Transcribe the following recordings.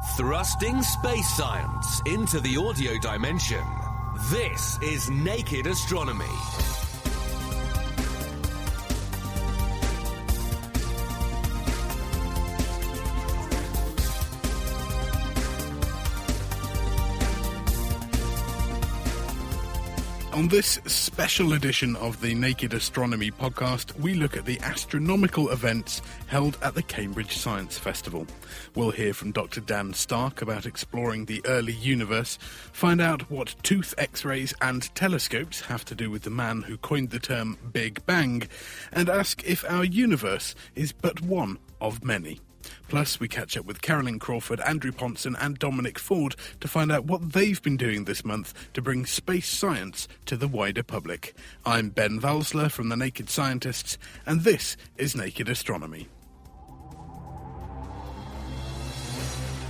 Thrusting space science into the audio dimension. This is Naked Astronomy. On this special edition of the Naked Astronomy podcast, we look at the astronomical events held at the Cambridge Science Festival. We'll hear from Dr. Dan Stark about exploring the early universe, find out what tooth x rays and telescopes have to do with the man who coined the term Big Bang, and ask if our universe is but one of many. Plus, we catch up with Carolyn Crawford, Andrew Pontzen, and Dominic Ford to find out what they've been doing this month to bring space science to the wider public. I'm Ben Valsler from The Naked Scientists, and this is Naked Astronomy.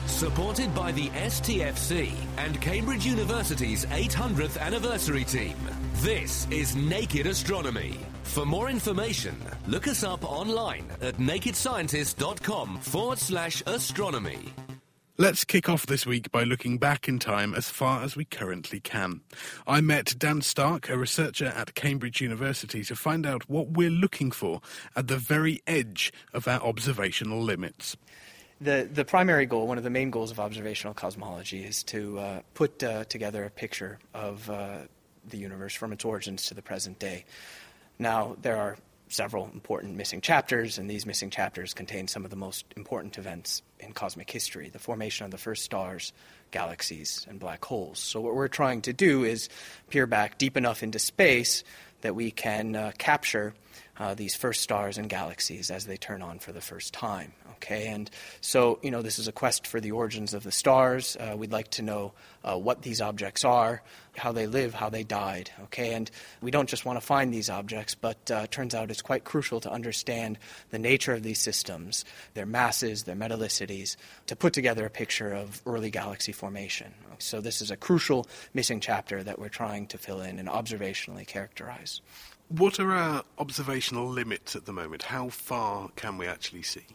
Supported by the STFC and Cambridge University's 800th anniversary team. This is Naked Astronomy. For more information, look us up online at nakedscientist.com forward slash astronomy. Let's kick off this week by looking back in time as far as we currently can. I met Dan Stark, a researcher at Cambridge University, to find out what we're looking for at the very edge of our observational limits. The, the primary goal, one of the main goals of observational cosmology, is to uh, put uh, together a picture of uh, the universe from its origins to the present day. Now, there are several important missing chapters, and these missing chapters contain some of the most important events in cosmic history the formation of the first stars, galaxies, and black holes. So, what we're trying to do is peer back deep enough into space that we can uh, capture uh, these first stars and galaxies as they turn on for the first time. Okay, and so you know this is a quest for the origins of the stars. Uh, we'd like to know uh, what these objects are, how they live, how they died. Okay, and we don't just want to find these objects, but uh, turns out it's quite crucial to understand the nature of these systems, their masses, their metallicities, to put together a picture of early galaxy formation. So this is a crucial missing chapter that we're trying to fill in and observationally characterize. What are our observational limits at the moment? How far can we actually see?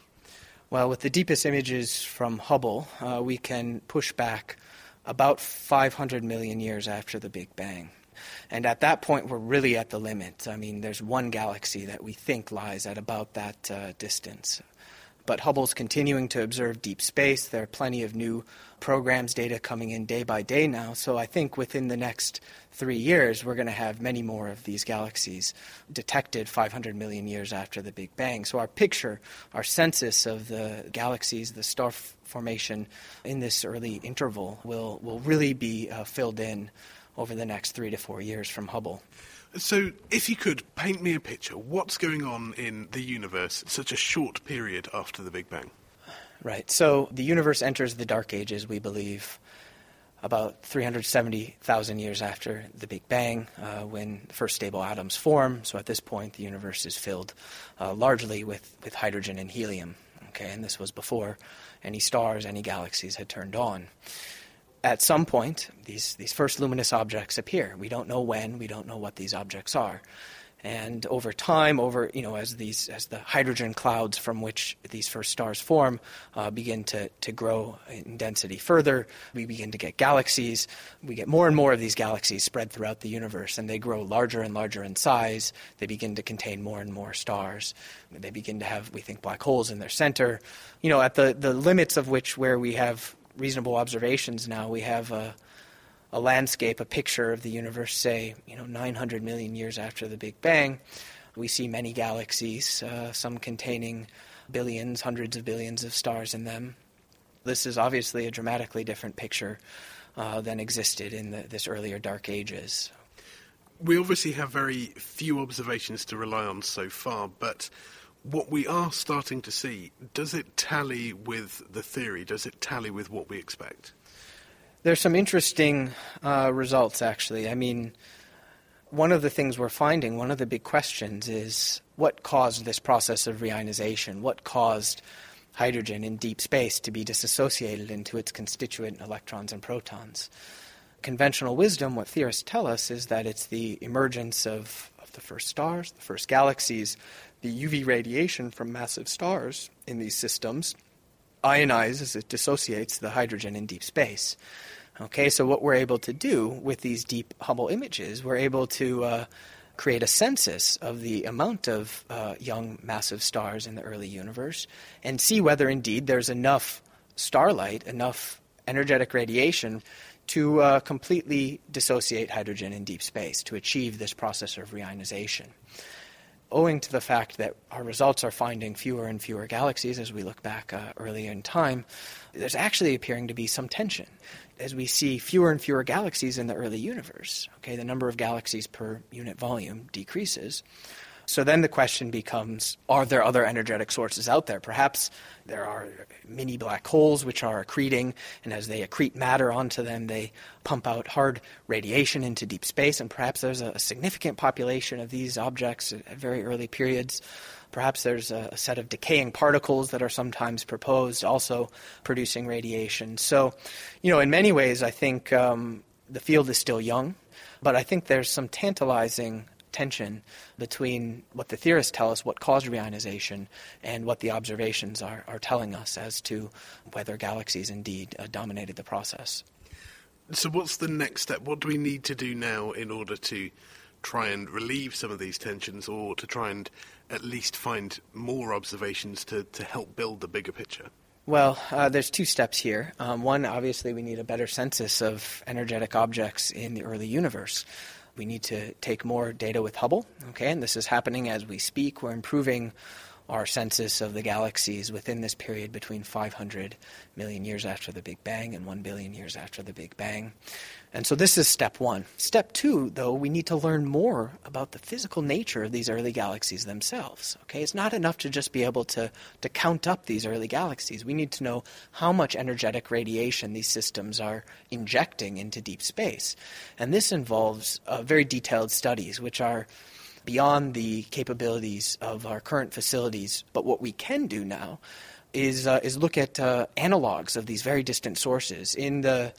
Well, with the deepest images from Hubble, uh, we can push back about 500 million years after the Big Bang. And at that point, we're really at the limit. I mean, there's one galaxy that we think lies at about that uh, distance. But Hubble's continuing to observe deep space. There are plenty of new programs, data coming in day by day now. So I think within the next three years, we're going to have many more of these galaxies detected 500 million years after the Big Bang. So our picture, our census of the galaxies, the star f- formation in this early interval will, will really be uh, filled in over the next three to four years from Hubble. So, if you could paint me a picture, what's going on in the universe such a short period after the Big Bang? Right. So, the universe enters the Dark Ages, we believe, about 370,000 years after the Big Bang, uh, when the first stable atoms form. So, at this point, the universe is filled uh, largely with, with hydrogen and helium. Okay, and this was before any stars, any galaxies had turned on at some point, these, these first luminous objects appear. We don't know when, we don't know what these objects are. And over time, over you know, as these as the hydrogen clouds from which these first stars form uh, begin to, to grow in density further, we begin to get galaxies. We get more and more of these galaxies spread throughout the universe, and they grow larger and larger in size. They begin to contain more and more stars. They begin to have, we think, black holes in their center. You know, at the, the limits of which where we have reasonable observations now, we have a, a landscape, a picture of the universe, say, you know, 900 million years after the Big Bang. We see many galaxies, uh, some containing billions, hundreds of billions of stars in them. This is obviously a dramatically different picture uh, than existed in the, this earlier Dark Ages. We obviously have very few observations to rely on so far, but what we are starting to see, does it tally with the theory? Does it tally with what we expect? There's some interesting uh, results, actually. I mean, one of the things we're finding, one of the big questions is what caused this process of reionization? What caused hydrogen in deep space to be disassociated into its constituent electrons and protons? Conventional wisdom, what theorists tell us, is that it's the emergence of, of the first stars, the first galaxies, the UV radiation from massive stars in these systems, ionizes, it dissociates the hydrogen in deep space. Okay, so what we're able to do with these deep Hubble images, we're able to uh, create a census of the amount of uh, young massive stars in the early universe and see whether indeed there's enough starlight, enough energetic radiation to uh, completely dissociate hydrogen in deep space to achieve this process of reionization owing to the fact that our results are finding fewer and fewer galaxies as we look back uh, earlier in time, there's actually appearing to be some tension as we see fewer and fewer galaxies in the early universe. Okay, the number of galaxies per unit volume decreases. So then the question becomes are there other energetic sources out there? Perhaps there are mini black holes which are accreting, and as they accrete matter onto them, they pump out hard radiation into deep space, and perhaps there's a significant population of these objects at very early periods. Perhaps there's a, set of decaying particles that are sometimes proposed, also producing radiation. So, you know, in many ways, I think um, the field is still young, but I think there's some tantalizing tension between what the theorists tell us what caused reionization and what the observations are, are telling us as to whether galaxies indeed uh, dominated the process. So, what's the next step? What do we need to do now in order to try and relieve some of these tensions or to try and at least find more observations to, to help build the bigger picture? Well, uh, there's two steps here. Um, one, obviously, we need a better census of energetic objects in the early universe. We need to take more data with Hubble, okay, and this is happening as we speak. We're improving our census of the galaxies within this period between 500 million years after the Big Bang and 1 billion years after the Big Bang. And so this is step one. Step two, though, we need to learn more about the physical nature of these early galaxies themselves. Okay, it's not enough to just be able to, to count up these early galaxies. We need to know how much energetic radiation these systems are injecting into deep space. And this involves uh, very detailed studies, which are beyond the capabilities of our current facilities. But what we can do now is uh, is look at uh, analogs of these very distant sources in the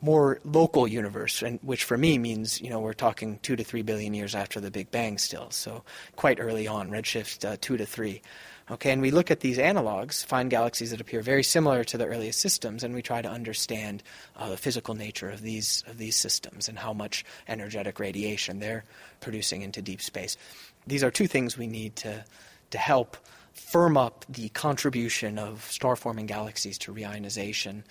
more local universe, and which for me means you know we're talking two to three billion years after the Big Bang still, so quite early on, redshift uh, two to three. Okay, and we look at these analogs, find galaxies that appear very similar to the earliest systems, and we try to understand uh, the physical nature of these of these systems and how much energetic radiation they're producing into deep space. These are two things we need to to help firm up the contribution of star forming galaxies to reionization.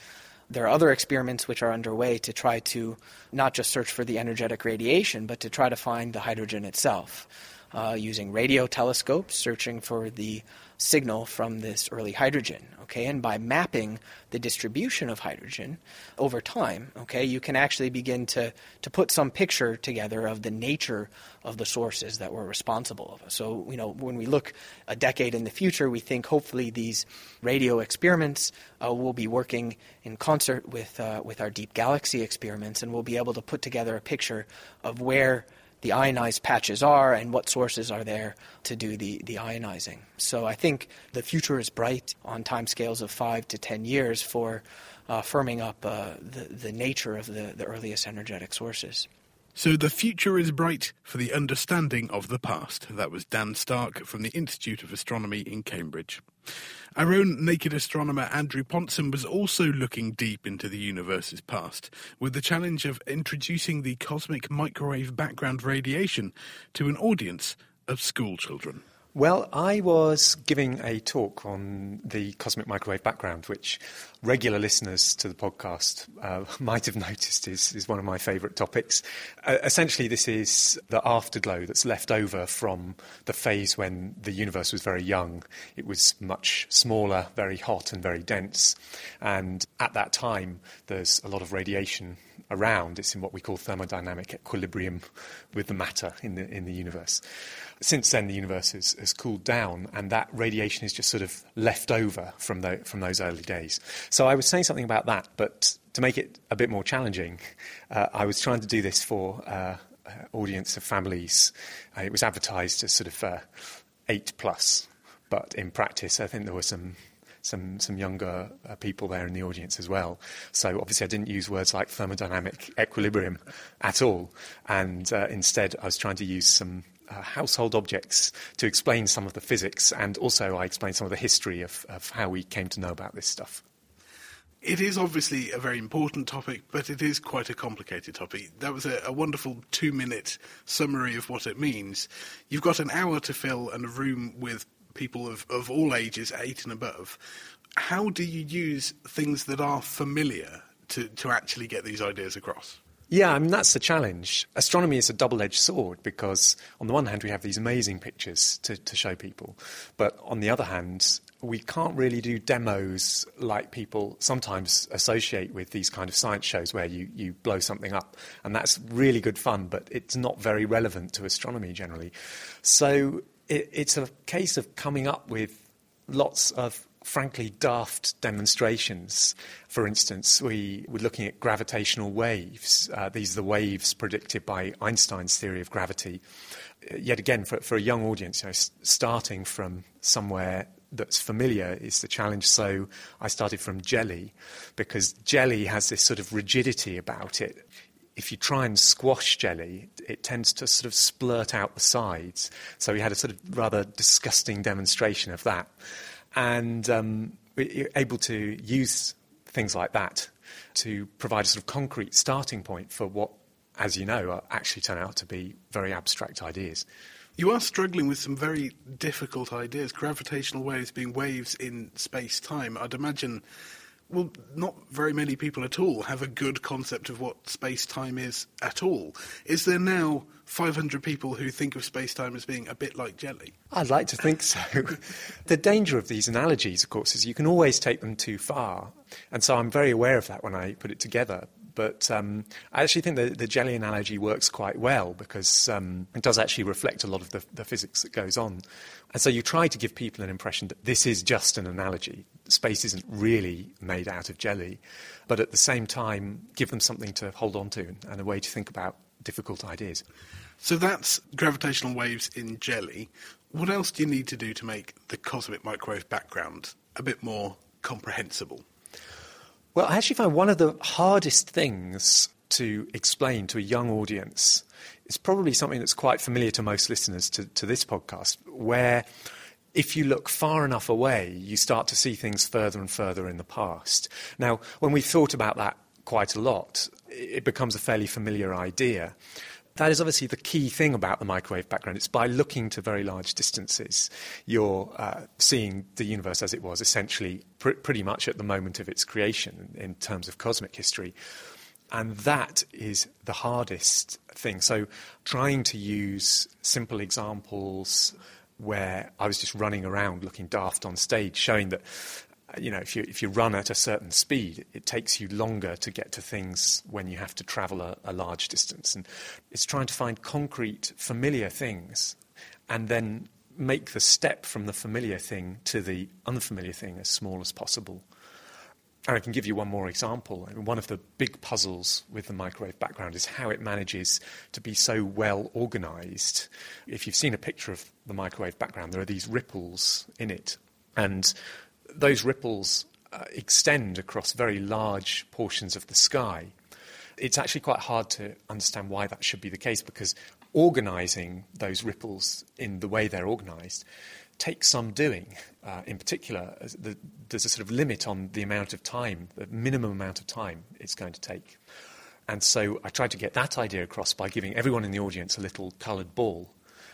There are other experiments which are underway to try to not just search for the energetic radiation, but to try to find the hydrogen itself. Uh, using radio telescopes, searching for the signal from this early hydrogen. Okay, and by mapping the distribution of hydrogen over time, okay, you can actually begin to, to put some picture together of the nature of the sources that were responsible. Of. So, you know, when we look a decade in the future, we think hopefully these radio experiments uh, will be working in concert with uh, with our deep galaxy experiments, and we'll be able to put together a picture of where the ionized patches are and what sources are there to do the, the ionizing. So I think the future is bright on timescales of five to ten years for uh, firming up uh, the, the nature of the, the earliest energetic sources. So the future is bright for the understanding of the past. That was Dan Stark from the Institute of Astronomy in Cambridge. Our own naked astronomer Andrew Pontzen was also looking deep into the universe's past, with the challenge of introducing the cosmic microwave background radiation to an audience of school children. Well, I was giving a talk on the cosmic microwave background, which regular listeners to the podcast uh, might have noticed is, is one of my favourite topics. Uh, essentially, this is the afterglow that's left over from the phase when the universe was very young. It was much smaller, very hot, and very dense. And at that time, there's a lot of radiation around. It's in what we call thermodynamic equilibrium with the matter in the, in the universe. Since then, the universe has, has, cooled down, and that radiation is just sort of left over from, the, from those early days. So I was saying something about that, but to make it a bit more challenging, uh, I was trying to do this for uh, audience of families. Uh, it was advertised as sort of uh, eight plus, but in practice, I think there were some some some younger uh, people there in the audience as well. So obviously, I didn't use words like thermodynamic equilibrium at all, and uh, instead, I was trying to use some uh, household objects to explain some of the physics, and also I explain some of the history of, of how we came to know about this stuff. It is obviously a very important topic, but it is quite a complicated topic. That was a, a, wonderful two minute summary of what it means. You've got an hour to fill and a room with people of, of all ages, eight and above. How do you use things that are familiar to, to actually get these ideas across? Yeah, I mean, that's the challenge. Astronomy is a double edged sword because, on the one hand, we have these amazing pictures to, to show people, but on the other hand, we can't really do demos like people sometimes associate with these kind of science shows where you, you blow something up. And that's really good fun, but it's not very relevant to astronomy generally. So it, it's a case of coming up with lots of frankly daft demonstrations. For instance, we were looking at gravitational waves. Uh, these are the waves predicted by Einstein's theory of gravity. Uh, yet again, for, for a young audience, you know, s- starting from somewhere that's familiar is the challenge. So I started from jelly because jelly has this sort of rigidity about it. If you try and squash jelly, it tends to sort of splurt out the sides. So we had a sort of rather disgusting demonstration of that and um, we're able to use things like that to provide a sort of concrete starting point for what, as you know, actually turn out to be very abstract ideas. You are struggling with some very difficult ideas. Gravitational waves being waves in space time. I'd imagine well, not very many people at all have a good concept of what space time is at all. Is there now 500 people who think of space time as being a bit like jelly? I'd like to think so. the danger of these analogies, of course, is you can always take them too far. And so I'm very aware of that when I put it together. But um, I actually think the, the, jelly analogy works quite well because um, it does actually reflect a lot of the, the, physics that goes on. And so you try to give people an impression that this is just an analogy. Space isn't really made out of jelly. But at the same time, give them something to hold on to and a way to think about difficult ideas. So that's gravitational waves in jelly. What else do you need to do to make the cosmic microwave background a bit more comprehensible? Well, I actually find one of the hardest things to explain to a young audience is probably something that's quite familiar to most listeners to, to this podcast, where if you look far enough away, you start to see things further and further in the past. Now, when we've thought about that quite a lot, it becomes a fairly familiar idea. That is obviously the key thing about the microwave background. It's by looking to very large distances, you're uh, seeing the universe as it was essentially pr- pretty much at the moment of its creation in terms of cosmic history. And that is the hardest thing. So, trying to use simple examples where I was just running around looking daft on stage, showing that you know, if you, if you run at a certain speed, it takes you longer to get to things when you have to travel a, a large distance. And it's trying to find concrete, familiar things and then make the step from the familiar thing to the unfamiliar thing as small as possible. And I can give you one more example. I mean, one of the big puzzles with the microwave background is how it manages to be so well organized. If you've seen a picture of the microwave background, there are these ripples in it. And those ripples uh, extend across very large portions of the sky. It's actually quite hard to understand why that should be the case because organizing those ripples in the way they're organized takes some doing. Uh, in particular, the, there's a sort of limit on the amount of time, the minimum amount of time it's going to take. And so I tried to get that idea across by giving everyone in the audience a little coloured ball.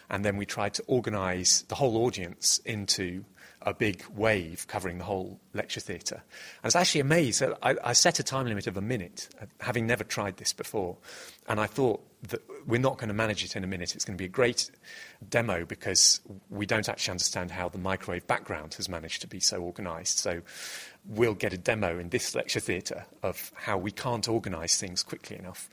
And then we tried to organise the whole audience into a big wave covering the whole lecture theatre. I was actually amazed. I, I set a time limit of a minute, uh, having never tried this before. And I thought that we're not going to manage it in a minute. It's going to be a great demo because we don't actually understand how the microwave background has managed to be so organised. So we'll get a demo in this lecture theatre of how we can't organise things quickly enough.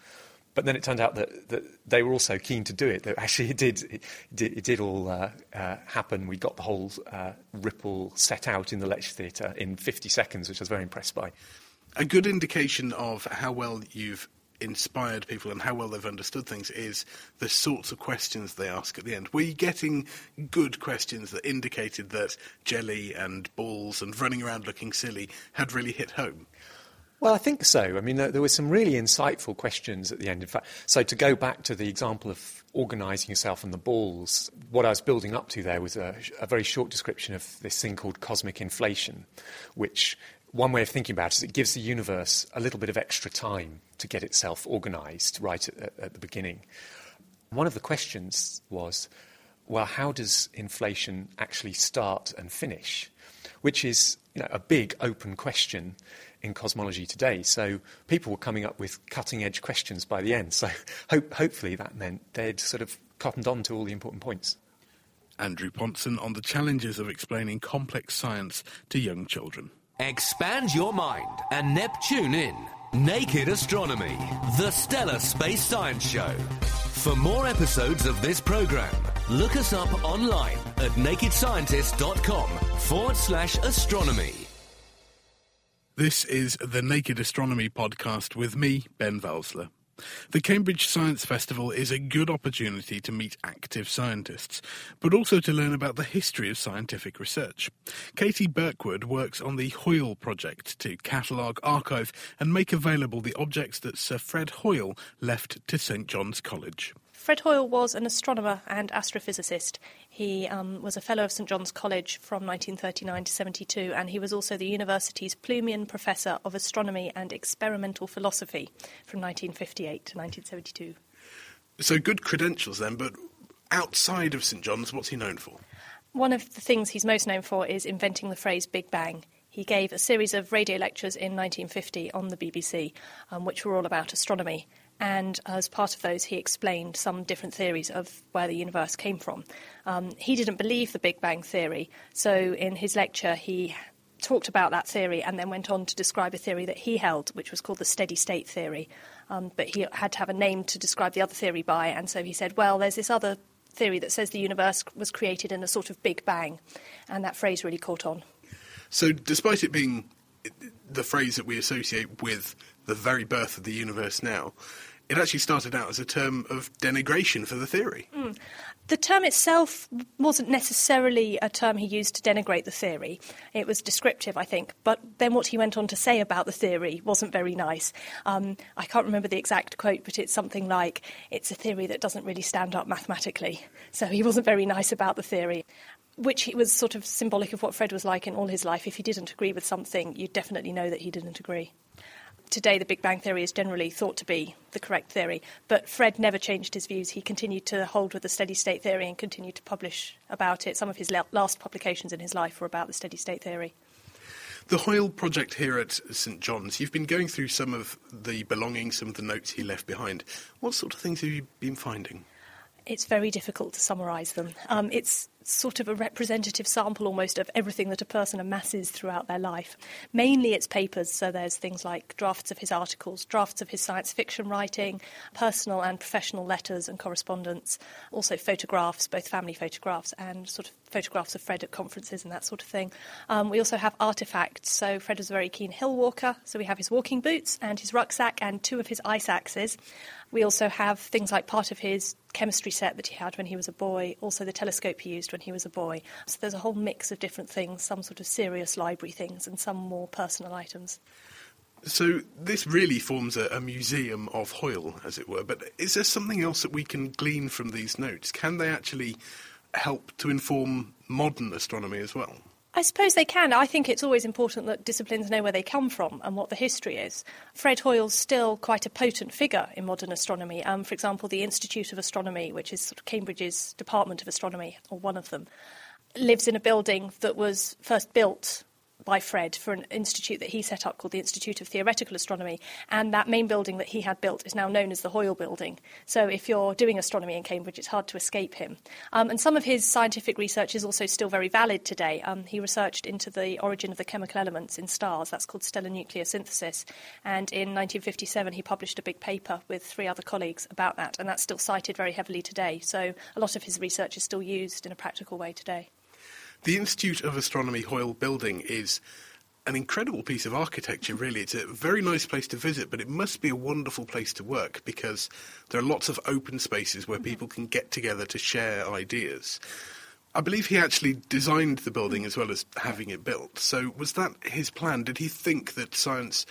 But then it turned out that, that they were also keen to do it. That actually it did, it did, it did all uh, uh, happen. We got the whole uh, ripple set out in the lecture theatre in 50 seconds, which I was very impressed by. A good indication of how well you've inspired people and how well they've understood things is the sorts of questions they ask at the end. Were you getting good questions that indicated that jelly and balls and running around looking silly had really hit home? Well, I think so. I mean, there, there, were some really insightful questions at the end. In fact, so to go back to the example of organising yourself on the balls, what I was building up to there was a, a very short description of this thing called cosmic inflation, which one way of thinking about it is it gives the universe a little bit of extra time to get itself organised right at, at, the beginning. One of the questions was, well, how does inflation actually start and finish? Which is you know, a big open question in cosmology today. So people were coming up with cutting edge questions by the end. So hope, hopefully that meant they'd sort of cottoned on to all the important points. Andrew Pontzen on the challenges of explaining complex science to young children. Expand your mind and Neptune in. Naked Astronomy, the stellar space science show. For more episodes of this program, look us up online at nakedscientist.com forward slash astronomy. This is the Naked Astronomy podcast with me, Ben Valsler. The Cambridge Science Festival is a good opportunity to meet active scientists, but also to learn about the history of scientific research. Katie Birkwood works on the Hoyle project to catalogue, archive, and make available the objects that Sir Fred Hoyle left to St John's College. Fred Hoyle was an astronomer and astrophysicist. He um, was a Fellow of St John's College from 1939 to 72, and he was also the university's Plumian Professor of Astronomy and Experimental Philosophy from 1958 to 1972. So good credentials then, but outside of St John's, what's he known for? One of the things he's most known for is inventing the phrase Big Bang. He gave a series of radio lectures in 1950 on the BBC, um, which were all about astronomy. And as part of those, he explained some different theories of where the universe came from. Um, he didn't believe the Big Bang theory, so in his lecture, he talked about that theory and then went on to describe a theory that he held, which was called the steady state theory. Um, but he had to have a name to describe the other theory by, and so he said, well, there's this other theory that says the universe was created in a sort of Big Bang, and that phrase really caught on. So, despite it being the phrase that we associate with the very birth of the universe now, it actually started out as a term of denigration for the theory. Mm. The term itself wasn't necessarily a term he used to denigrate the theory. It was descriptive, I think. But then what he went on to say about the theory wasn't very nice. Um, I can't remember the exact quote, but it's something like, it's a theory that doesn't really stand up mathematically. So he wasn't very nice about the theory which was sort of symbolic of what Fred was like in all his life. If he didn't agree with something, you'd definitely know that he didn't agree today the Big Bang Theory is generally thought to be the correct theory. But Fred never changed his views. He continued to hold with the steady state theory and continued to publish about it. Some of his last publications in his life were about the steady state theory. The Hoyle project here at St John's, you've been going through some of the belongings, some of the notes he left behind. What sort of things have you been finding? It's very difficult to summarise them. Um, it's sort of a representative sample almost of everything that a person amasses throughout their life. Mainly it's papers, so there's things like drafts of his articles, drafts of his science fiction writing, personal and professional letters and correspondence, also photographs, both family photographs and sort of photographs of Fred at conferences and that sort of thing. Um, we also have artifacts, so Fred was a very keen hill walker, so we have his walking boots and his rucksack and two of his ice axes. We also have things like part of his chemistry set that he had when he was a boy, also the telescope he used when he was a boy. So there's a whole mix of different things, some sort of serious library things and some more personal items. So this really forms a, a, museum of Hoyle, as it were. But is there something else that we can glean from these notes? Can they actually help to inform modern astronomy as well? I suppose they can. I think it's always important that disciplines know where they come from and what the history is. Fred Hoyle's still quite a potent figure in modern astronomy. Um, for example, the Institute of Astronomy, which is sort of Cambridge's Department of Astronomy, or one of them, lives in a building that was first built by Fred for an institute that he set up called the Institute of Theoretical Astronomy. And that main building that he had built is now known as the Hoyle Building. So if you're doing astronomy in Cambridge, it's hard to escape him. Um, and some of his scientific research is also still very valid today. Um, he researched into the origin of the chemical elements in stars. That's called stellar nucleosynthesis. And in 1957, he published a big paper with three other colleagues about that. And that's still cited very heavily today. So a lot of his research is still used in a practical way today. The Institute of Astronomy Hoyle building is an incredible piece of architecture, really. It's a very nice place to visit, but it must be a wonderful place to work because there are lots of open spaces where people can get together to share ideas. I believe he actually designed the building as well as having it built. So, was that his plan? Did he think that science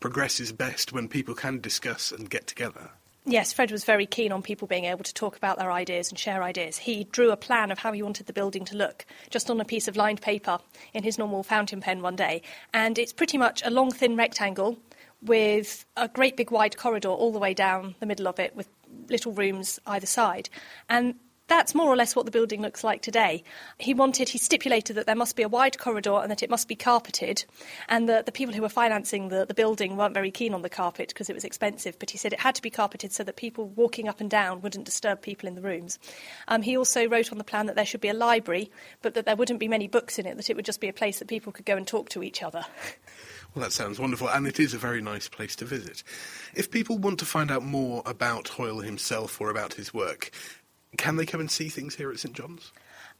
progresses best when people can discuss and get together. Yes, Fred was very keen on people being able to talk about their ideas and share ideas. He drew a plan of how he wanted the building to look just on a piece of lined paper in his normal fountain pen one day. And it's pretty much a long, thin rectangle with a great big wide corridor all the way down the middle of it with little rooms either side. And that's more or less what the building looks like today. He wanted, he stipulated that there must be a wide corridor and that it must be carpeted, and that the people who were financing the, the building weren't very keen on the carpet because it was expensive, but he said it had to be carpeted so that people walking up and down wouldn't disturb people in the rooms. Um, he also wrote on the plan that there should be a library, but that there wouldn't be many books in it, that it would just be a place that people could go and talk to each other. Well, that sounds wonderful, and it is a very nice place to visit. If people want to find out more about Hoyle himself or about his work, can they come and see things here at St John's?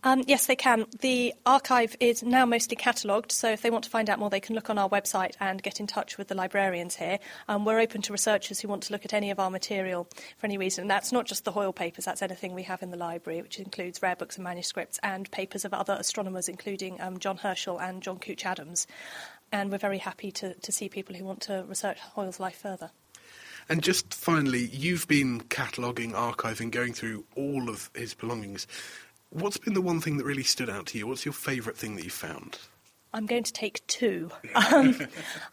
Um, yes, they can. The archive is now mostly catalogued, so if they want to find out more, they can look on our website and get in touch with the librarians here. Um, we're open to researchers who want to look at any of our material for any reason. And that's not just the Hoyle papers, that's anything we have in the library, which includes rare books and manuscripts and papers of other astronomers, including um, John Herschel and John Couch Adams. And we're very happy to, to see people who want to research Hoyle's life further. And just finally, you've been cataloguing, archiving, going through all of his belongings. What's been the one thing that really stood out to you? What's your favourite thing that you found? I'm going to take two. Um,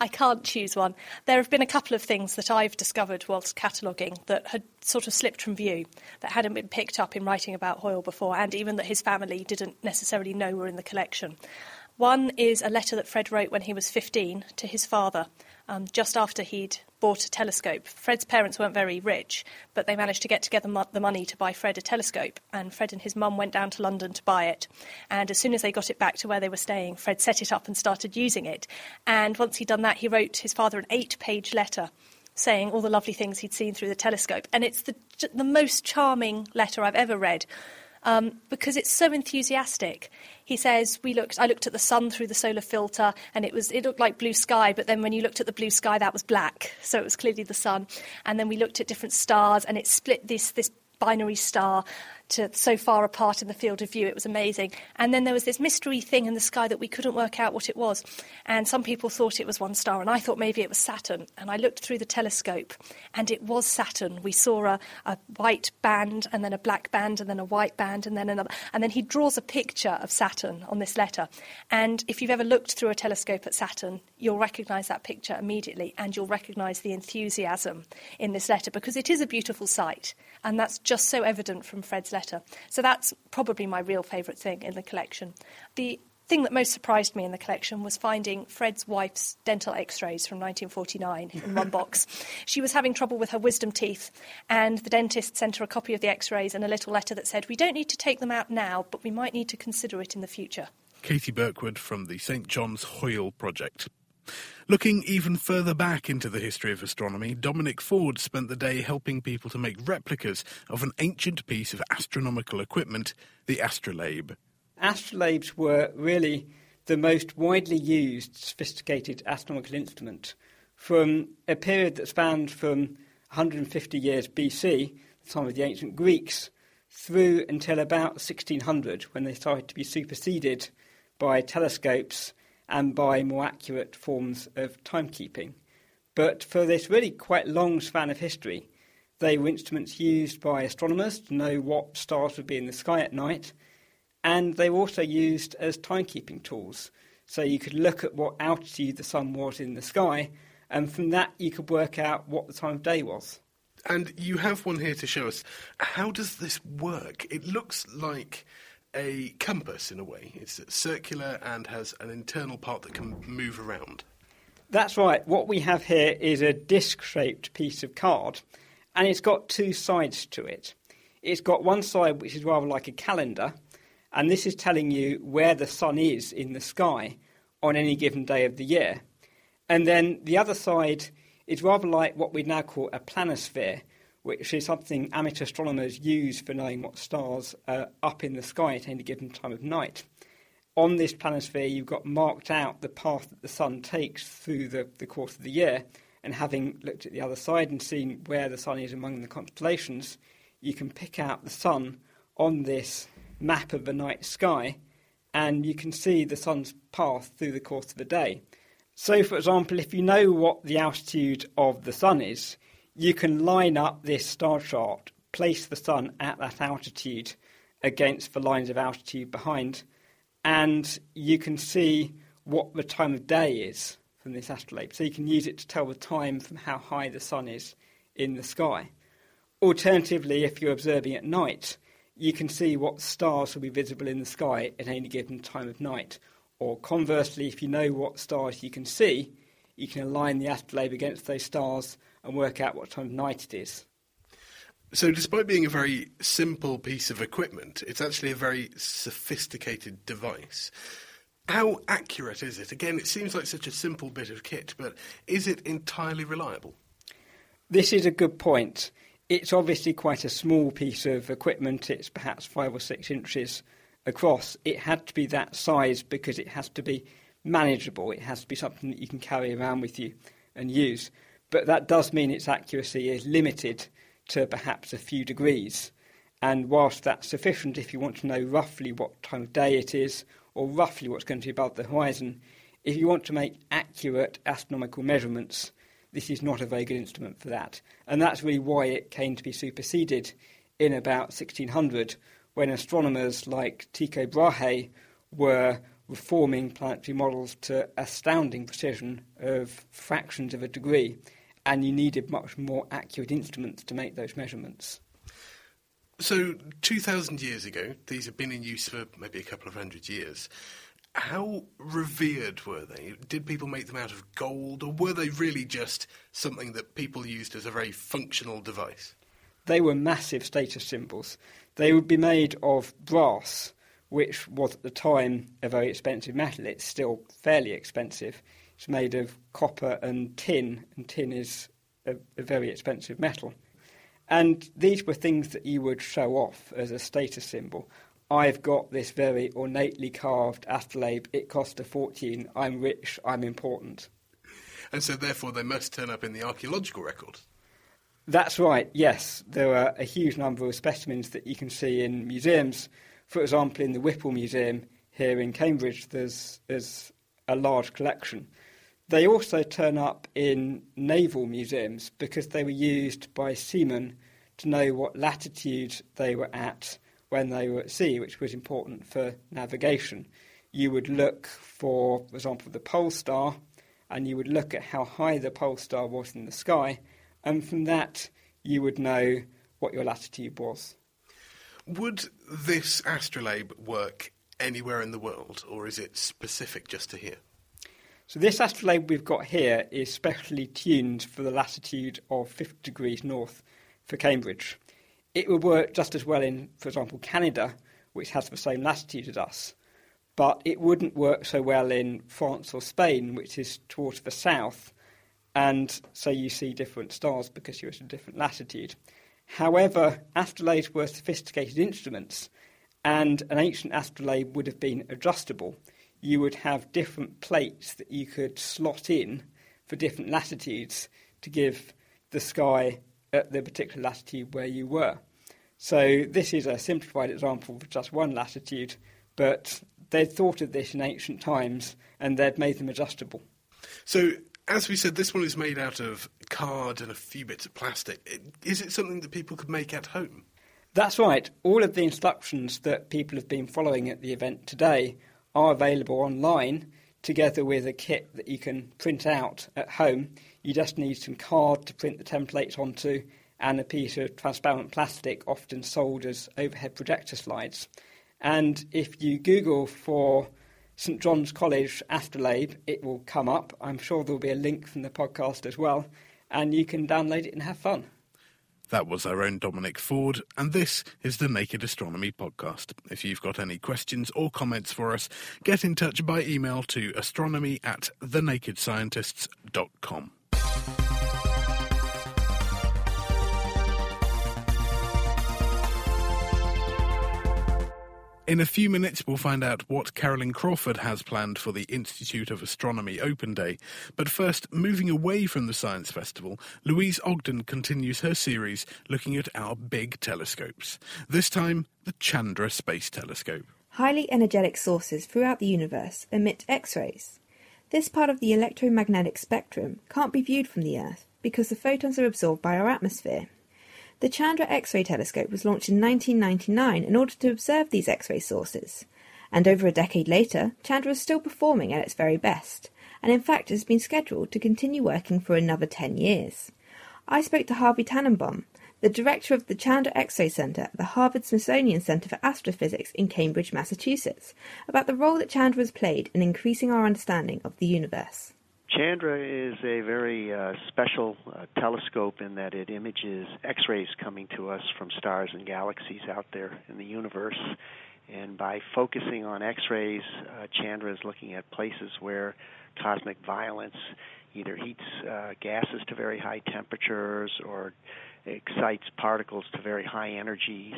I can't choose one. There have been a couple of things that I've discovered whilst cataloguing that had sort of slipped from view, that hadn't been picked up in writing about Hoyle before, and even that his family didn't necessarily know were in the collection. One is a letter that Fred wrote when he was 15 to his father, um, just after he'd bought a telescope. Fred's parents weren't very rich, but they managed to get together mo- the money to buy Fred a telescope, and Fred and his mum went down to London to buy it. And as soon as they got it back to where they were staying, Fred set it up and started using it. And once he'd done that, he wrote his father an eight page letter saying all the lovely things he'd seen through the telescope. And it's the, the most charming letter I've ever read um, because it's so enthusiastic. He says, "We looked. I looked at the sun through the solar filter, and it was it looked like blue sky. But then when you looked at the blue sky, that was black. So it was clearly the sun. And then we looked at different stars, and it split this this binary star to so far apart in the field of view. It was amazing. And then there was this mystery thing in the sky that we couldn't work out what it was. And some people thought it was one star, and I thought maybe it was Saturn. And I looked through the telescope, and it was Saturn. We saw a, a white band, and then a black band, and then a white band, and then another. And then he draws a picture of Saturn on this letter. And if you've ever looked through a telescope at Saturn, you'll recognize that picture immediately, and you'll recognize the enthusiasm in this letter because it is a beautiful sight. And that's just so evident from Fred's letter. So that's probably my real favourite thing in the collection. The thing that most surprised me in the collection was finding Fred's wife's dental x rays from 1949 in one box. She was having trouble with her wisdom teeth, and the dentist sent her a copy of the x rays and a little letter that said, We don't need to take them out now, but we might need to consider it in the future. Katie Birkwood from the St John's Hoyle Project. Looking even further back into the history of astronomy, Dominic Ford spent the day helping people to make replicas of an ancient piece of astronomical equipment, the astrolabe. Astrolabes were really the most widely used sophisticated astronomical instrument from a period that spanned from 150 years BC, the time of the ancient Greeks, through until about 1600 when they started to be superseded by telescopes and by more accurate forms of timekeeping. But for this really quite long span of history, they were instruments used by astronomers to know what stars would be in the sky at night, and they were also used as timekeeping tools. So you could look at what altitude the sun was in the sky, and from that you could work out what the time of day was. And you have one here to show us. How does this work? It looks like a compass in a way. It's circular and has an internal part that can move around. That's right. What we have here is a disc shaped piece of card, and it's got two sides to it. It's got one side which is rather like a calendar, and this is telling you where the sun is in the sky on any given day of the year. And then the other side is rather like what we now call a planisphere, which is something amateur astronomers use for knowing what stars are up in the sky at any given time of night. On this planisphere, you've got marked out the path that the sun takes through the, the course of the year, and having looked at the other side and seen where the sun is among the constellations, you can pick out the sun on this map of the night sky, and you can see the sun's path through the course of the day. So, for example, if you know what the altitude of the Sun is, you can line up this star chart, place the Sun at that altitude against the lines of altitude behind, and you can see what the time of day is from this astrolabe. So you can use it to tell the time from how high the Sun is in the sky. Alternatively, if you're observing at night, you can see what stars will be visible in the sky at any given time of night or conversely, if you know what stars you can see, you can align the astrolabe against those stars and work out what time of night it is. So, despite being a very simple piece of equipment, it's actually a very sophisticated device. How accurate is it? Again, it seems like such a simple bit of kit, but is it entirely reliable? This is a good point. It's obviously quite a small piece of equipment, it's perhaps five or six inches across, it had to be that size because it has to be manageable. It has to be something that you can carry around with you and use. But that does mean its accuracy is limited to perhaps a few degrees. And whilst that's sufficient, if you want to know roughly what time of day it is or roughly what's going to be above the horizon, if you want to make accurate astronomical measurements, this is not a very good instrument for that. And that's really why it came to be superseded in about 1600 when astronomers like Tycho Brahe were reforming planetary models to astounding precision of fractions of a degree, and you needed much more accurate instruments to make those measurements. So, 2,000 years ago, these have been in use for maybe a couple of hundred years. How revered were they? Did people make them out of gold, or were they really just something that people used as a very functional device? They were massive status symbols. They would be made of brass, which was at the time a very expensive metal. It's still fairly expensive. It's made of copper and tin, and tin is a, a very expensive metal. And these were things that you would show off as a status symbol. I've got this very ornately carved astrolabe. It cost a fortune. I'm rich. I'm important. And so, therefore, they must turn up in the archaeological record. That's right, yes. There are a huge number of specimens that you can see in museums. For example, in the Whipple Museum here in Cambridge, there's, there's a large collection. They also turn up in naval museums because they were used by seamen to know what latitude they were at when they were at sea, which was important for navigation. You would look for, for example, the pole star, and you would look at how high the pole star was in the sky, and from that you would know what your latitude was. Would this astrolabe work anywhere in the world, or is it specific just to here? So this astrolabe we've got here is specially tuned for the latitude of 50 degrees north for Cambridge. It would work just as well in, for example, Canada, which has the same latitude as us, but it wouldn't work so well in France or Spain, which is towards the south, and so you see different stars because you're at a different latitude. However, astrolabes were sophisticated instruments, and an ancient astrolabe would have been adjustable. You would have different plates that you could slot in for different latitudes to give the sky at the particular latitude where you were. So, this is a simplified example for just one latitude, but they'd thought of this in ancient times and they'd made them adjustable. So, as we said, this one is made out of card and a few bits of plastic. Is it something that people could make at home? That's right. All of the instructions that people have been following at the event today are available online, together with a kit that you can print out at home. You just need some card to print the templates onto and a piece of transparent plastic, often sold as overhead projector slides. And if you Google for St John's College Astrolabe, it will come up. I'm sure there'll be a link from the podcast as well, and you can download it and have fun. That was our own Dominic Ford, and this is the Naked Astronomy podcast. If you've got any questions or comments for us, get in touch by email to astronomy at thenakedscientists.com. In a few minutes, we'll find out what Carolyn Crawford has planned for the Institute of Astronomy Open Day. But first, moving away from the Science Festival, Louise Ogden continues her series looking at our big telescopes. This time, the Chandra Space Telescope. Highly energetic sources throughout the universe emit X rays. This part of the electromagnetic spectrum can't be viewed from the Earth because the photons are absorbed by our atmosphere. The Chandra X ray telescope was launched in 1999 in order to observe these X ray sources. And over a decade later, Chandra is still performing at its very best, and in fact has been scheduled to continue working for another 10 years. I spoke to Harvey Tananbaum, the director of the Chandra X-ray Center at the Harvard Smithsonian Center for Astrophysics in Cambridge, Massachusetts, about the role that Chandra has played in increasing our understanding of the universe. Chandra is a very uh, special uh, telescope in that it images X rays coming to us from stars and galaxies out there in the universe. And by focusing on X rays, uh, Chandra is looking at places where cosmic violence either heats uh, gases to very high temperatures or excites particles to very high energies.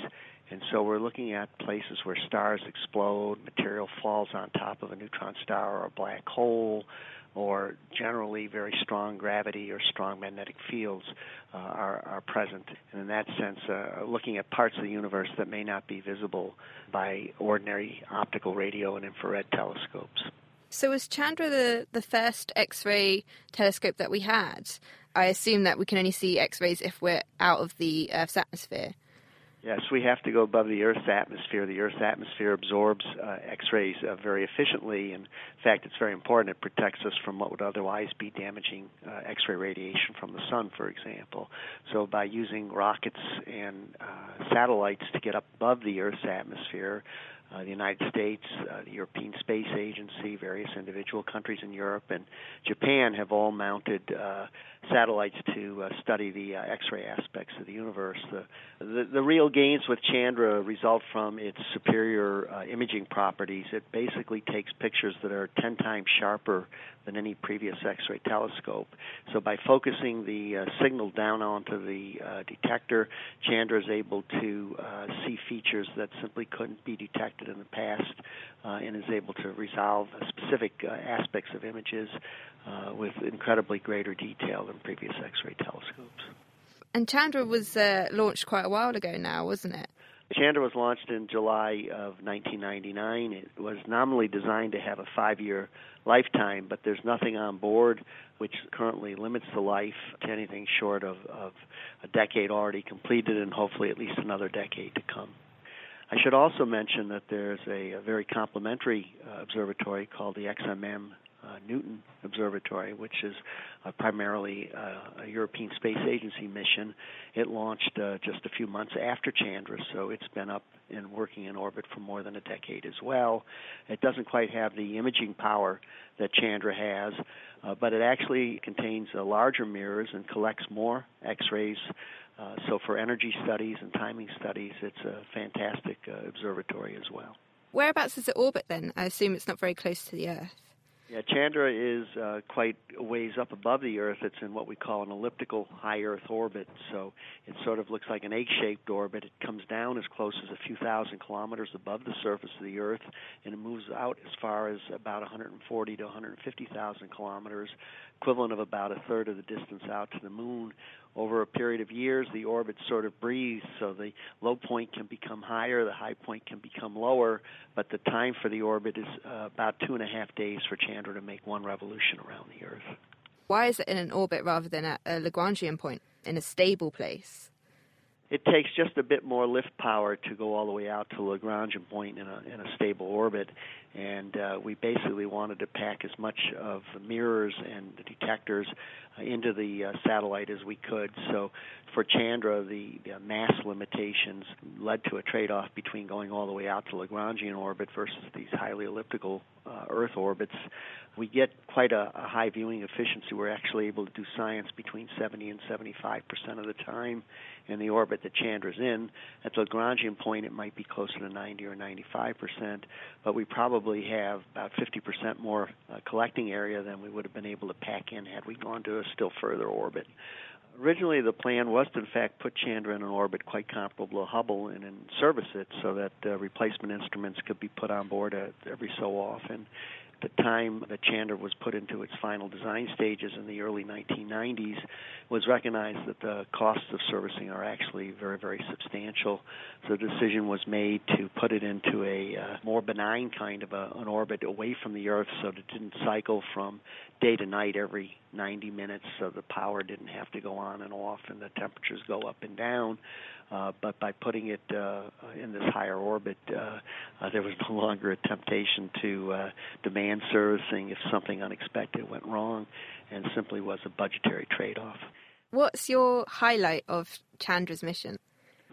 And so we're looking at places where stars explode, material falls on top of a neutron star or a black hole, or generally very strong gravity or strong magnetic fields uh, are, are present. And in that sense, uh, looking at parts of the universe that may not be visible by ordinary optical radio and infrared telescopes. So, was Chandra the, the first X ray telescope that we had? I assume that we can only see X rays if we're out of the Earth's atmosphere. Yes, we have to go above the Earth's atmosphere. The Earth's atmosphere absorbs uh, X rays uh, very efficiently, in fact, it's very important. It protects us from what would otherwise be damaging uh, X ray radiation from the sun, for example. So, by using rockets and uh, satellites to get up above the Earth's atmosphere, uh, the United States, uh, the European Space Agency, various individual countries in Europe, and Japan have all mounted uh, satellites to uh, study the uh, X-ray aspects of the universe. The, the, the real gains with Chandra result from its superior uh, imaging properties. It basically takes pictures that are 10 times sharper than any previous X-ray telescope. So by focusing the uh, signal down onto the uh, detector, Chandra is able to uh, see features that simply couldn't be detected in the past, and is able to resolve specific aspects of images uh, with incredibly greater detail than previous X-ray telescopes. And Chandra was launched quite a while ago now, wasn't it? Chandra was launched in July of 1999. It was nominally designed to have a five year lifetime, but there's nothing on board which currently limits the life to anything short of, of a decade already completed and hopefully at least another decade to come. I should also mention that there's a, a very complementary uh, observatory called the XMM uh, Newton Observatory, which is uh, primarily uh, a European Space Agency mission. It launched uh, just a few months after Chandra, so it's been up and working in orbit for more than a decade as well. It doesn't quite have the imaging power that Chandra has, uh, but it actually contains uh, larger mirrors and collects more X-rays. Uh, so for energy studies and timing studies, it's a fantastic observatory as well. Whereabouts does it orbit then? I assume it's not very close to the Earth. Yeah, Chandra is uh, quite a ways up above the Earth. It's in what we call an elliptical high Earth orbit. So it sort of looks like an egg shaped orbit. It comes down as close as a few thousand kilometers above the surface of the Earth, and it moves out as far as about 140 to 150,000 kilometers, equivalent of about a third of the distance out to the Moon over a period of years, the orbit sort of breathes, so the low point can become higher, the high point can become lower, but the time for the orbit is uh, about two and a half days for Chandra to make one revolution around the Earth. Why is it in an orbit rather than at a Lagrangian point in a stable place? it takes just a bit more lift power to go all the way out to Lagrangian point in a in a stable orbit, and uh, we basically wanted to pack as much of the mirrors and the detectors uh, into the uh, satellite as we could. So for Chandra, the, the mass limitations led to a trade-off between going all the way out to Lagrangian orbit versus these highly elliptical uh, Earth orbits. We get quite a, a high viewing efficiency. We're actually able to do science between 70 and 75 percent of the time in the orbit that Chandra's in. At the Lagrangian point, it might be closer to 90 or 95 percent, but we probably have about 50 percent more uh, collecting area than we would have been able to pack in had we gone to a still further orbit originally the plan was to in fact put Chandra in an orbit quite comparable to Hubble and, and service it so that uh, replacement instruments could be put on board uh, every so often. The time that Chandra was put into its final design stages in the early 1990s, was recognized that the costs of servicing are actually very, very substantial. So the decision was made to put it into a uh, more benign kind of a, an orbit away from the Earth so that it didn't cycle from day to night every 90 minutes, so the power didn't have to go on and off and the temperatures go up and down. Uh, but by putting it uh, in this higher orbit, uh, uh, there was no longer a temptation to uh, demand servicing if something unexpected went wrong, and simply was a budgetary trade-off. What's your highlight of Chandra's mission?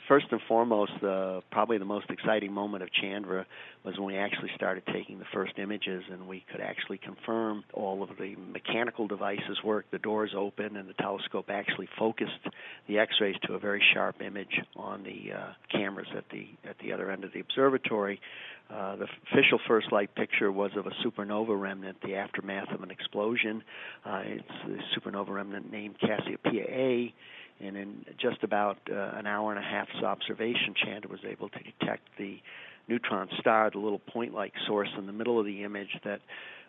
First and foremost, the probably the most exciting moment of Chandra was when we actually started taking the first images and we could actually confirm all of the mechanical devices worked, the doors open, and the telescope actually focused the X-rays to a very sharp image on the uh, cameras at the at the other end of the observatory. Uh, the official first light picture was of a supernova remnant, the aftermath of an explosion. Uh, it's a supernova remnant named Cassiopeia A and in just about uh, an hour and a half's observation, Chandra was able to detect the neutron star, the little point-like source in the middle of the image that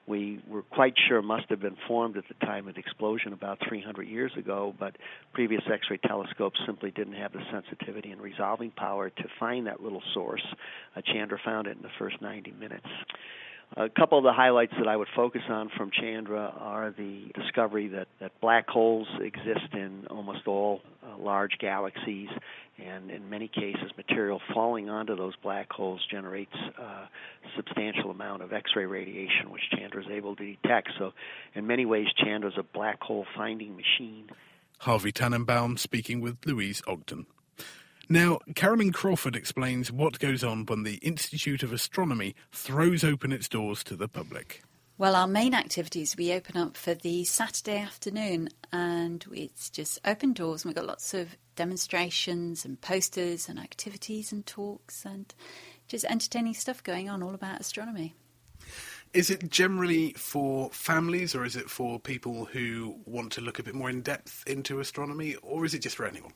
we were quite sure must have been formed at the time of the explosion about 300 years ago, but previous X-ray telescopes simply didn't have the sensitivity and resolving power to find that little source. Uh, Chandra found it in the first 90 minutes. A couple of the highlights that I would focus on from Chandra are the discovery that, that black holes exist in almost all uh, large galaxies, and in many cases, material falling onto those black holes generates uh, a substantial amount of X-ray radiation, which Chandra is able to detect. So, in many ways, Chandra is a black hole finding machine. Harvey Tananbaum speaking with Louise Ogden. Now, Carolyn Crawford explains what goes on when the Institute of Astronomy throws open its doors to the public. Well, our main activities we open up for the Saturday afternoon, and it's just open doors, and we've got lots of demonstrations and posters and activities and talks and just entertaining stuff going on all about astronomy. Is it generally for families, or is it for people who want to look a bit more in depth into astronomy, or is it just for anyone?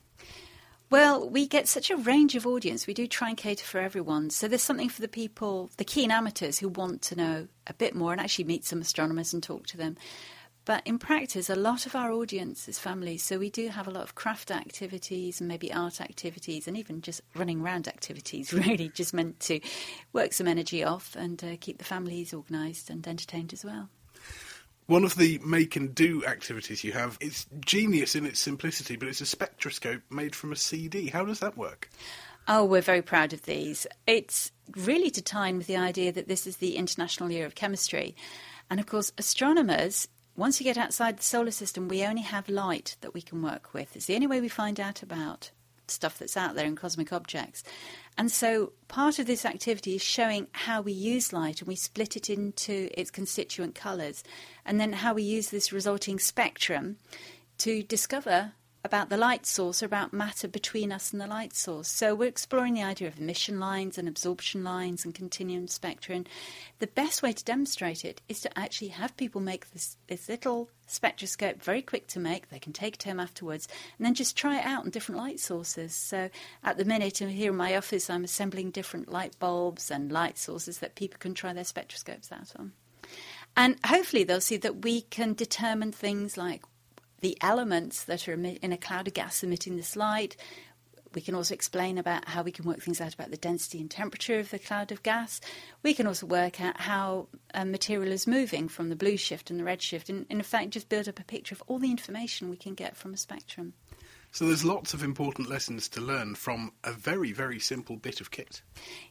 Well, we get such a range of audience. We do try and cater for everyone. So there's something for the people, the keen amateurs who want to know a bit more and actually meet some astronomers and talk to them. But in practice, a lot of our audience is families. So we do have a lot of craft activities and maybe art activities and even just running around activities, really, just meant to work some energy off and uh, keep the families organised and entertained as well. One of the make and do activities you have is genius in its simplicity, but it's a spectroscope made from a CD. How does that work? Oh, we're very proud of these. It's really to in with the idea that this is the International Year of Chemistry. And of course, astronomers, once you get outside the solar system, we only have light that we can work with. It's the only way we find out about stuff that's out there in cosmic objects. And so part of this activity is showing how we use light and we split it into its constituent colours, and then how we use this resulting spectrum to discover about the light source or about matter between us and the light source. So we're exploring the idea of emission lines and absorption lines and continuum spectra. And the best way to demonstrate it is to actually have people make this, this little spectroscope very quick to make. They can take it home afterwards and then just try it out on different light sources. So at the minute here in my office, I'm assembling different light bulbs and light sources that people can try their spectroscopes out on. And hopefully they'll see that we can determine things like the elements that are in a cloud of gas emitting this light. We can also explain about how we can work things out about the density and temperature of the cloud of gas. We can also work out how a material is moving from the blue shift and the red shift, and in fact, just build up a picture of all the information we can get from a spectrum. So there's lots of important lessons to learn from a very, very simple bit of kit.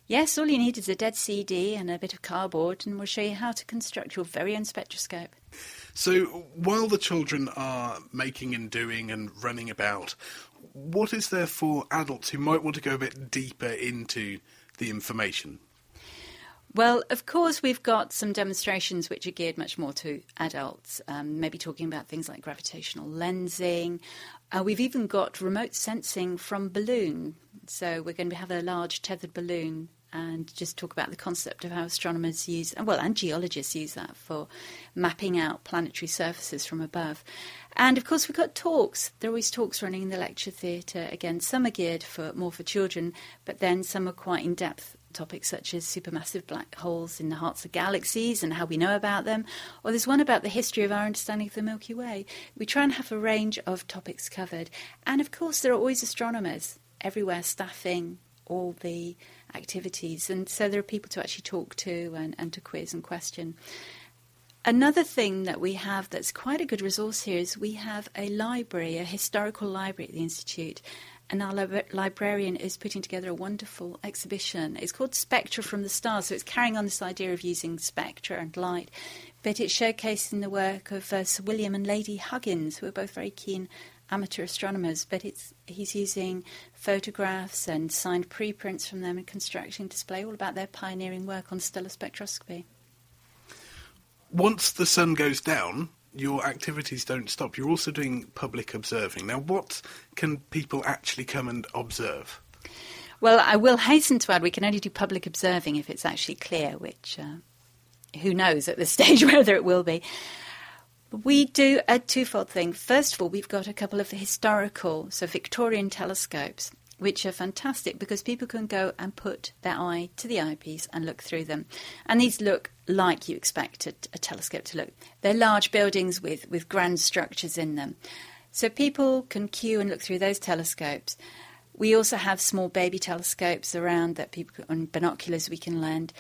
Yes, all you need is a dead CD and a bit of cardboard, and we'll show you how to construct your very own spectroscope. So while the children are making and doing and running about, what is there for adults who might want to go a bit deeper into the information? Well, of course, we've got some demonstrations which are geared much more to adults, um, maybe talking about things like gravitational lensing. Uh, we've even got remote sensing from balloon. So we're going to have a large tethered balloon and just talk about the concept of how astronomers use, well, and geologists use that for mapping out planetary surfaces from above. And of course, we've got talks. There are always talks running in the lecture theatre. Again, some are geared for more for children, but then some are quite in depth topics such as supermassive black holes in the hearts of galaxies and how we know about them, or there's one about the history of our understanding of the Milky Way. We try and have a range of topics covered. And of course, there are always astronomers everywhere staffing all the activities, and so there are people to actually talk to and, and to quiz and question. Another thing that we have that's quite a good resource here is we have a library, a historical library at the Institute, and our librarian is putting together a wonderful exhibition. It's called Spectra from the Stars, so it's carrying on this idea of using spectra and light, but it's showcasing the work of uh, Sir William and Lady Huggins, who are both very keen amateur astronomers, but it's he's using photographs and signed preprints from them and constructing display all about their pioneering work on stellar spectroscopy. Once the sun goes down, your activities don't stop. You're also doing public observing. Now, what can people actually come and observe? Well, I will hasten to add we can only do public observing if it's actually clear, which uh, who knows at this stage whether it will be. We do a twofold thing. First of all, we've got a couple of historical, so Victorian telescopes, which are fantastic because people can go and put their eye to the eyepiece and look through them. And these look like you expect a, a telescope to look. They're large buildings with, with grand structures in them. So people can queue and look through those telescopes. We also have small baby telescopes around that people and binoculars we can lend.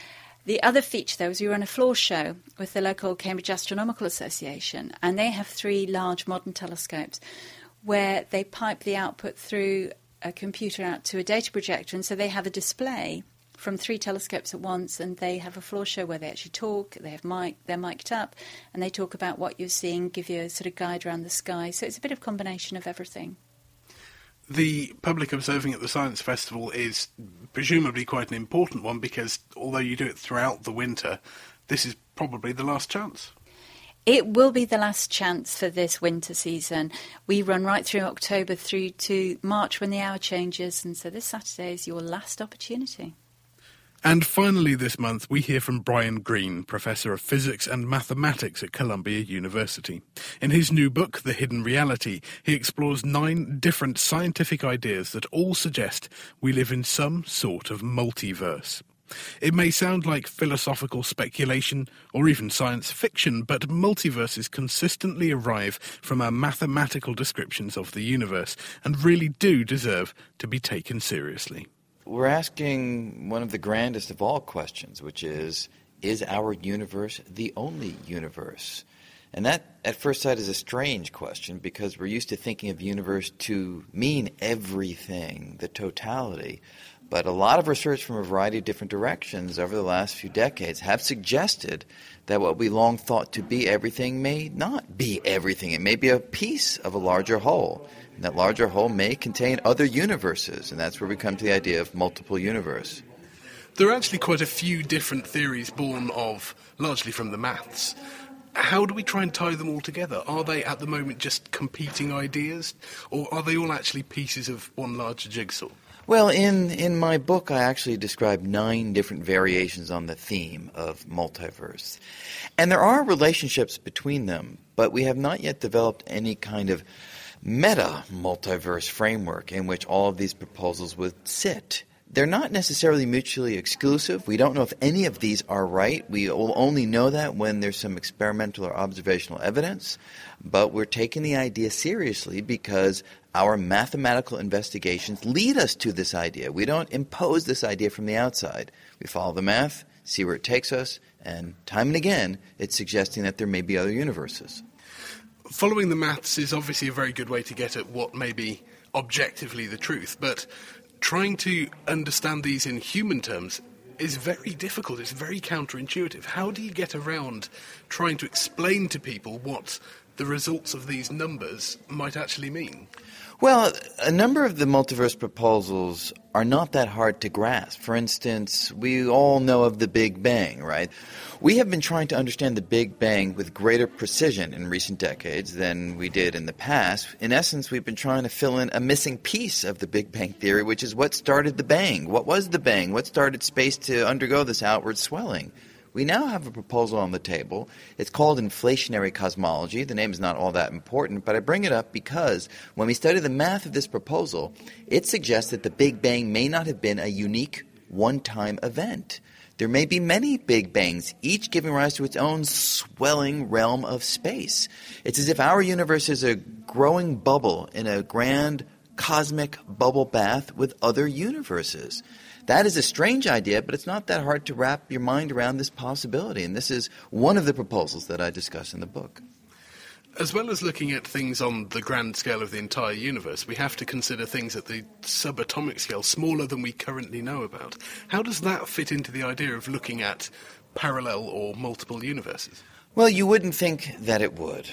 The other feature, though, is we run a floor show with the local Cambridge Astronomical Association, and they have three large modern telescopes where they pipe the output through a computer out to a data projector, and so they have a display from three telescopes at once, and they have a floor show where they actually talk. They have mic, they're mic'd up, and they talk about what you're seeing, give you a sort of guide around the sky. So it's a bit of combination of everything. The public observing at the Science Festival is presumably quite an important one because although you do it throughout the winter, this is probably the last chance. It will be the last chance for this winter season. We run right through October through to March when the hour changes, and so this Saturday is your last opportunity. And finally, this month, we hear from Brian Greene, Professor of Physics and Mathematics at Columbia University. In his new book, The Hidden Reality, he explores nine different scientific ideas that all suggest we live in some sort of multiverse. It may sound like philosophical speculation or even science fiction, but multiverses consistently arrive from our mathematical descriptions of the universe and really do deserve to be taken seriously we're asking one of the grandest of all questions, which is Is our universe the only universe? And that, at first sight, is a strange question because we're used to thinking of universe to mean everything, the totality. But a lot of research from a variety of different directions over the last few decades have suggested that what we long thought to be everything may not be everything. It may be a piece of a larger whole. And that larger whole may contain other universes, and that's where we come to the idea of multiple universe. There are actually quite a few different theories born of largely from the maths. How do we try and tie them all together? Are they at the moment just competing ideas, or are they all actually pieces of one larger jigsaw? Well, in, in my book, I actually describe nine different variations on the theme of multiverse. And there are relationships between them, but we have not yet developed any kind of meta multiverse framework in which all of these proposals would sit. They're not necessarily mutually exclusive. We don't know if any of these are right. We will only know that when there's some experimental or observational evidence. But we're taking the idea seriously because our mathematical investigations lead us to this idea. We don't impose this idea from the outside. We follow the math, see where it takes us, and time and again, it's suggesting that there may be other universes following the maths is obviously a very good way to get at what may be objectively the truth, but trying to understand these in human terms is very difficult. It's very counterintuitive. How do you get around trying to explain to people what the results of these numbers might actually mean? Well, a number of the multiverse proposals are not that hard to grasp. For instance, we all know of the Big Bang, right? We have been trying to understand the Big Bang with greater precision in recent decades than we did in the past. In essence, we've been trying to fill in a missing piece of the Big Bang Theory, which is what started the bang. What was the bang? What started space to undergo this outward swelling? We now have a proposal on the table. It's called inflationary cosmology. The name is not all that important, but I bring it up because when we study the math of this proposal, it suggests that the Big Bang may not have been a unique one time event. There may be many Big Bangs, each giving rise to its own swelling realm of space. It's as if our universe is a growing bubble in a grand cosmic bubble bath with other universes. That is a strange idea, but it's not that hard to wrap your mind around this possibility. And this is one of the proposals that I discuss in the book. As well as looking at things on the grand scale of the entire universe, we have to consider things at the subatomic scale, smaller than we currently know about. How does that fit into the idea of looking at parallel or multiple universes? Well, you wouldn't think that it would.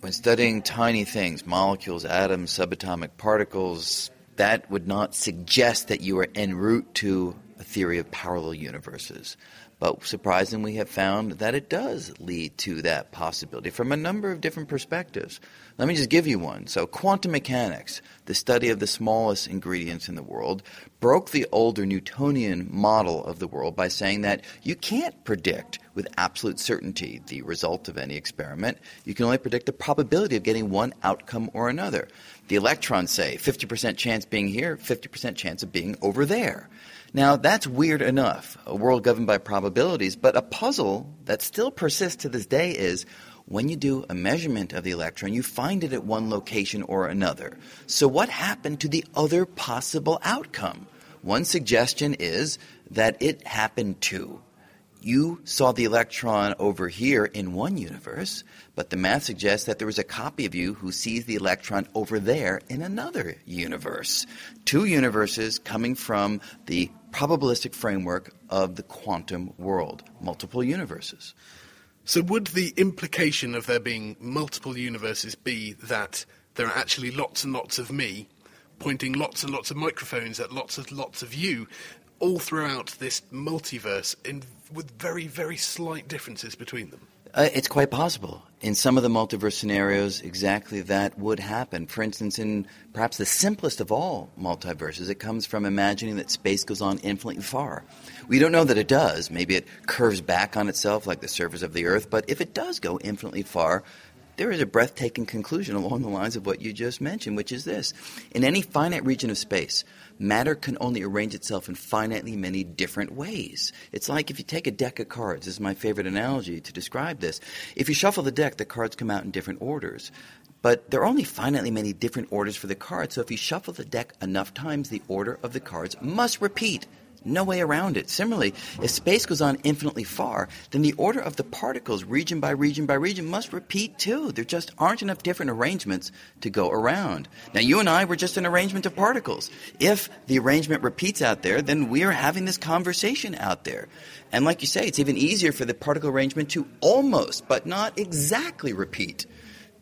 When studying tiny things, molecules, atoms, subatomic particles, that would not suggest that you are en route to a theory of parallel universes. But surprisingly, we have found that it does lead to that possibility from a number of different perspectives. Let me just give you one. So, quantum mechanics, the study of the smallest ingredients in the world, broke the older Newtonian model of the world by saying that you can't predict with absolute certainty the result of any experiment. You can only predict the probability of getting one outcome or another. The electrons say 50% chance being here, 50% chance of being over there. Now, that's weird enough, a world governed by probabilities, but a puzzle that still persists to this day is when you do a measurement of the electron, you find it at one location or another. So, what happened to the other possible outcome? One suggestion is that it happened too. You saw the electron over here in one universe, but the math suggests that there is a copy of you who sees the electron over there in another universe. Two universes coming from the probabilistic framework of the quantum world, multiple universes. So, would the implication of there being multiple universes be that there are actually lots and lots of me pointing lots and lots of microphones at lots and lots of you all throughout this multiverse in, with very, very slight differences between them? Uh, it's quite possible. In some of the multiverse scenarios, exactly that would happen. For instance, in perhaps the simplest of all multiverses, it comes from imagining that space goes on infinitely far. We don't know that it does. Maybe it curves back on itself like the surface of the Earth, but if it does go infinitely far, there is a breathtaking conclusion along the lines of what you just mentioned, which is this. In any finite region of space, matter can only arrange itself in finitely many different ways. It's like if you take a deck of cards, this is my favorite analogy to describe this. If you shuffle the deck, the cards come out in different orders. But there are only finitely many different orders for the cards, so if you shuffle the deck enough times, the order of the cards must repeat. No way around it. Similarly, if space goes on infinitely far, then the order of the particles, region by region by region, must repeat too. There just aren't enough different arrangements to go around. Now, you and I were just an arrangement of particles. If the arrangement repeats out there, then we are having this conversation out there. And like you say, it's even easier for the particle arrangement to almost, but not exactly repeat.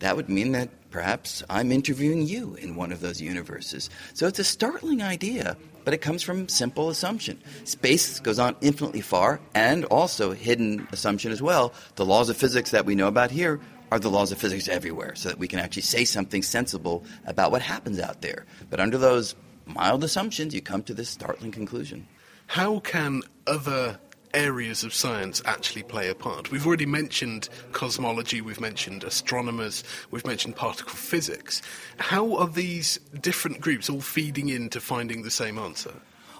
That would mean that perhaps I'm interviewing you in one of those universes. So it's a startling idea, but it comes from simple assumption. Space goes on infinitely far, and also hidden assumption as well. The laws of physics that we know about here are the laws of physics everywhere, so that we can actually say something sensible about what happens out there. But under those mild assumptions, you come to this startling conclusion. How can other areas of science actually play a part? We've already mentioned cosmology, we've mentioned astronomers, we've mentioned particle physics. How are these different groups all feeding into finding the same answer?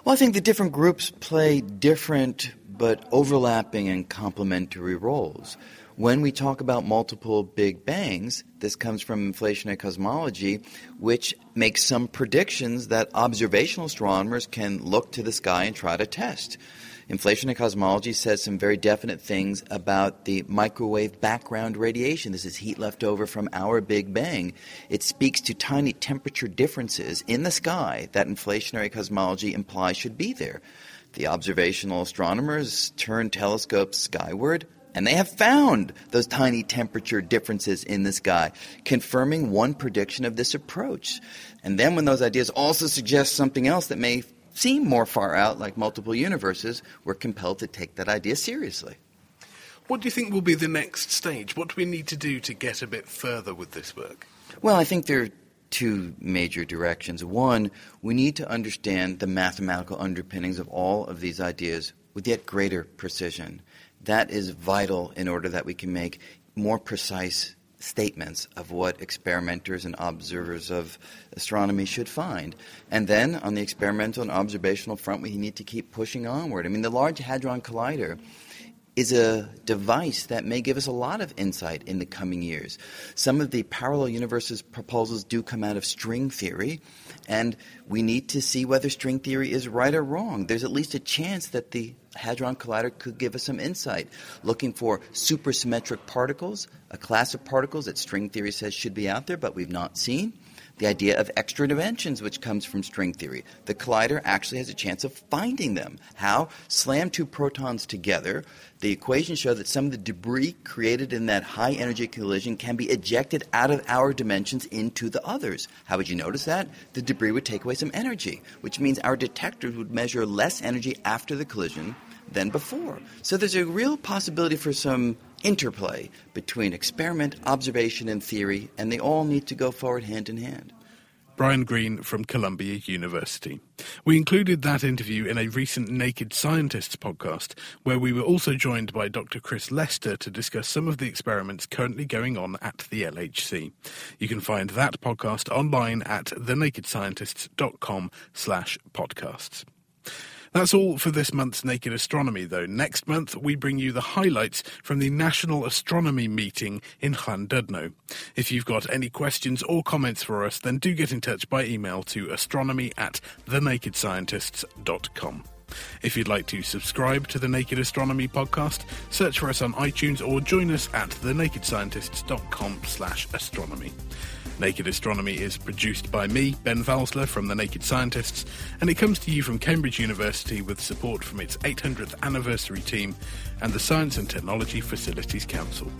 Well, I think the different groups play different but overlapping and complementary roles. When we talk about multiple Big Bangs, this comes from inflationary cosmology, which makes some predictions that observational astronomers can look to the sky and try to test. Inflationary cosmology says some very definite things about the microwave background radiation. This is heat left over from our Big Bang. It speaks to tiny temperature differences in the sky that inflationary cosmology implies should be there. The observational astronomers turn telescopes skyward and they have found those tiny temperature differences in the sky, confirming one prediction of this approach. And then when those ideas also suggest something else that may seem more far out, like multiple universes, we're compelled to take that idea seriously. What do you think will be the next stage? What do we need to do to get a bit further with this work? Well, I think there are two major directions. One, we need to understand the mathematical underpinnings of all of these ideas with yet greater precision. That is vital in order that we can make more precise statements of what experimenters and observers of astronomy should find. And then on the experimental and observational front, we need to keep pushing onward. I mean, the Large Hadron Collider is a device that may give us a lot of insight in the coming years. Some of the parallel universes proposals do come out of string theory, and we need to see whether string theory is right or wrong. There's at least a chance that the Hadron Collider could give us some insight, looking for supersymmetric particles, a class of particles that string theory says should be out there, but we've not seen the idea of extra dimensions, which comes from string theory. The collider actually has a chance of finding them. How? Slam two protons together. The equations show that some of the debris created in that high energy collision can be ejected out of our dimensions into the others. How would you notice that? The debris would take away some energy, which means our detectors would measure less energy after the collision than before. So there's a real possibility for some interplay between experiment, observation, and theory, and they all need to go forward hand in hand. Brian Greene from Columbia University. We included that interview in a recent Naked Scientists podcast, where we were also joined by Dr. Chris Lester to discuss some of the experiments currently going on at the LHC. You can find that podcast online at thenakedscientists.com slash podcasts. That's all for this month's Naked Astronomy, though. Next month, we bring you the highlights from the National Astronomy Meeting in Llandudno. If you've got any questions or comments for us, then do get in touch by email to astronomy at thenakedscientists.com. If you'd like to subscribe to the Naked Astronomy podcast, search for us on iTunes or join us at thenakedscientists.com slash astronomy. Naked Astronomy is produced by me, Ben Valsler from The Naked Scientists, and it comes to you from Cambridge University with support from its 800th anniversary team and the Science and Technology Facilities Council.